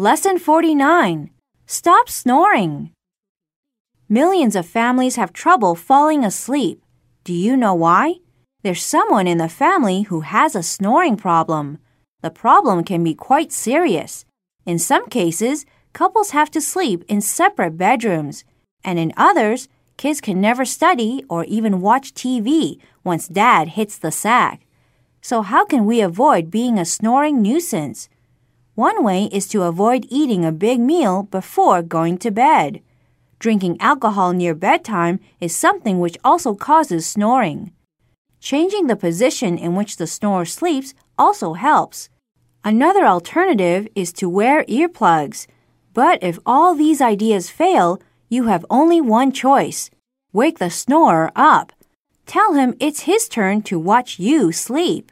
Lesson 49 Stop snoring. Millions of families have trouble falling asleep. Do you know why? There's someone in the family who has a snoring problem. The problem can be quite serious. In some cases, couples have to sleep in separate bedrooms, and in others, kids can never study or even watch TV once dad hits the sack. So, how can we avoid being a snoring nuisance? One way is to avoid eating a big meal before going to bed. Drinking alcohol near bedtime is something which also causes snoring. Changing the position in which the snorer sleeps also helps. Another alternative is to wear earplugs. But if all these ideas fail, you have only one choice. Wake the snorer up. Tell him it's his turn to watch you sleep.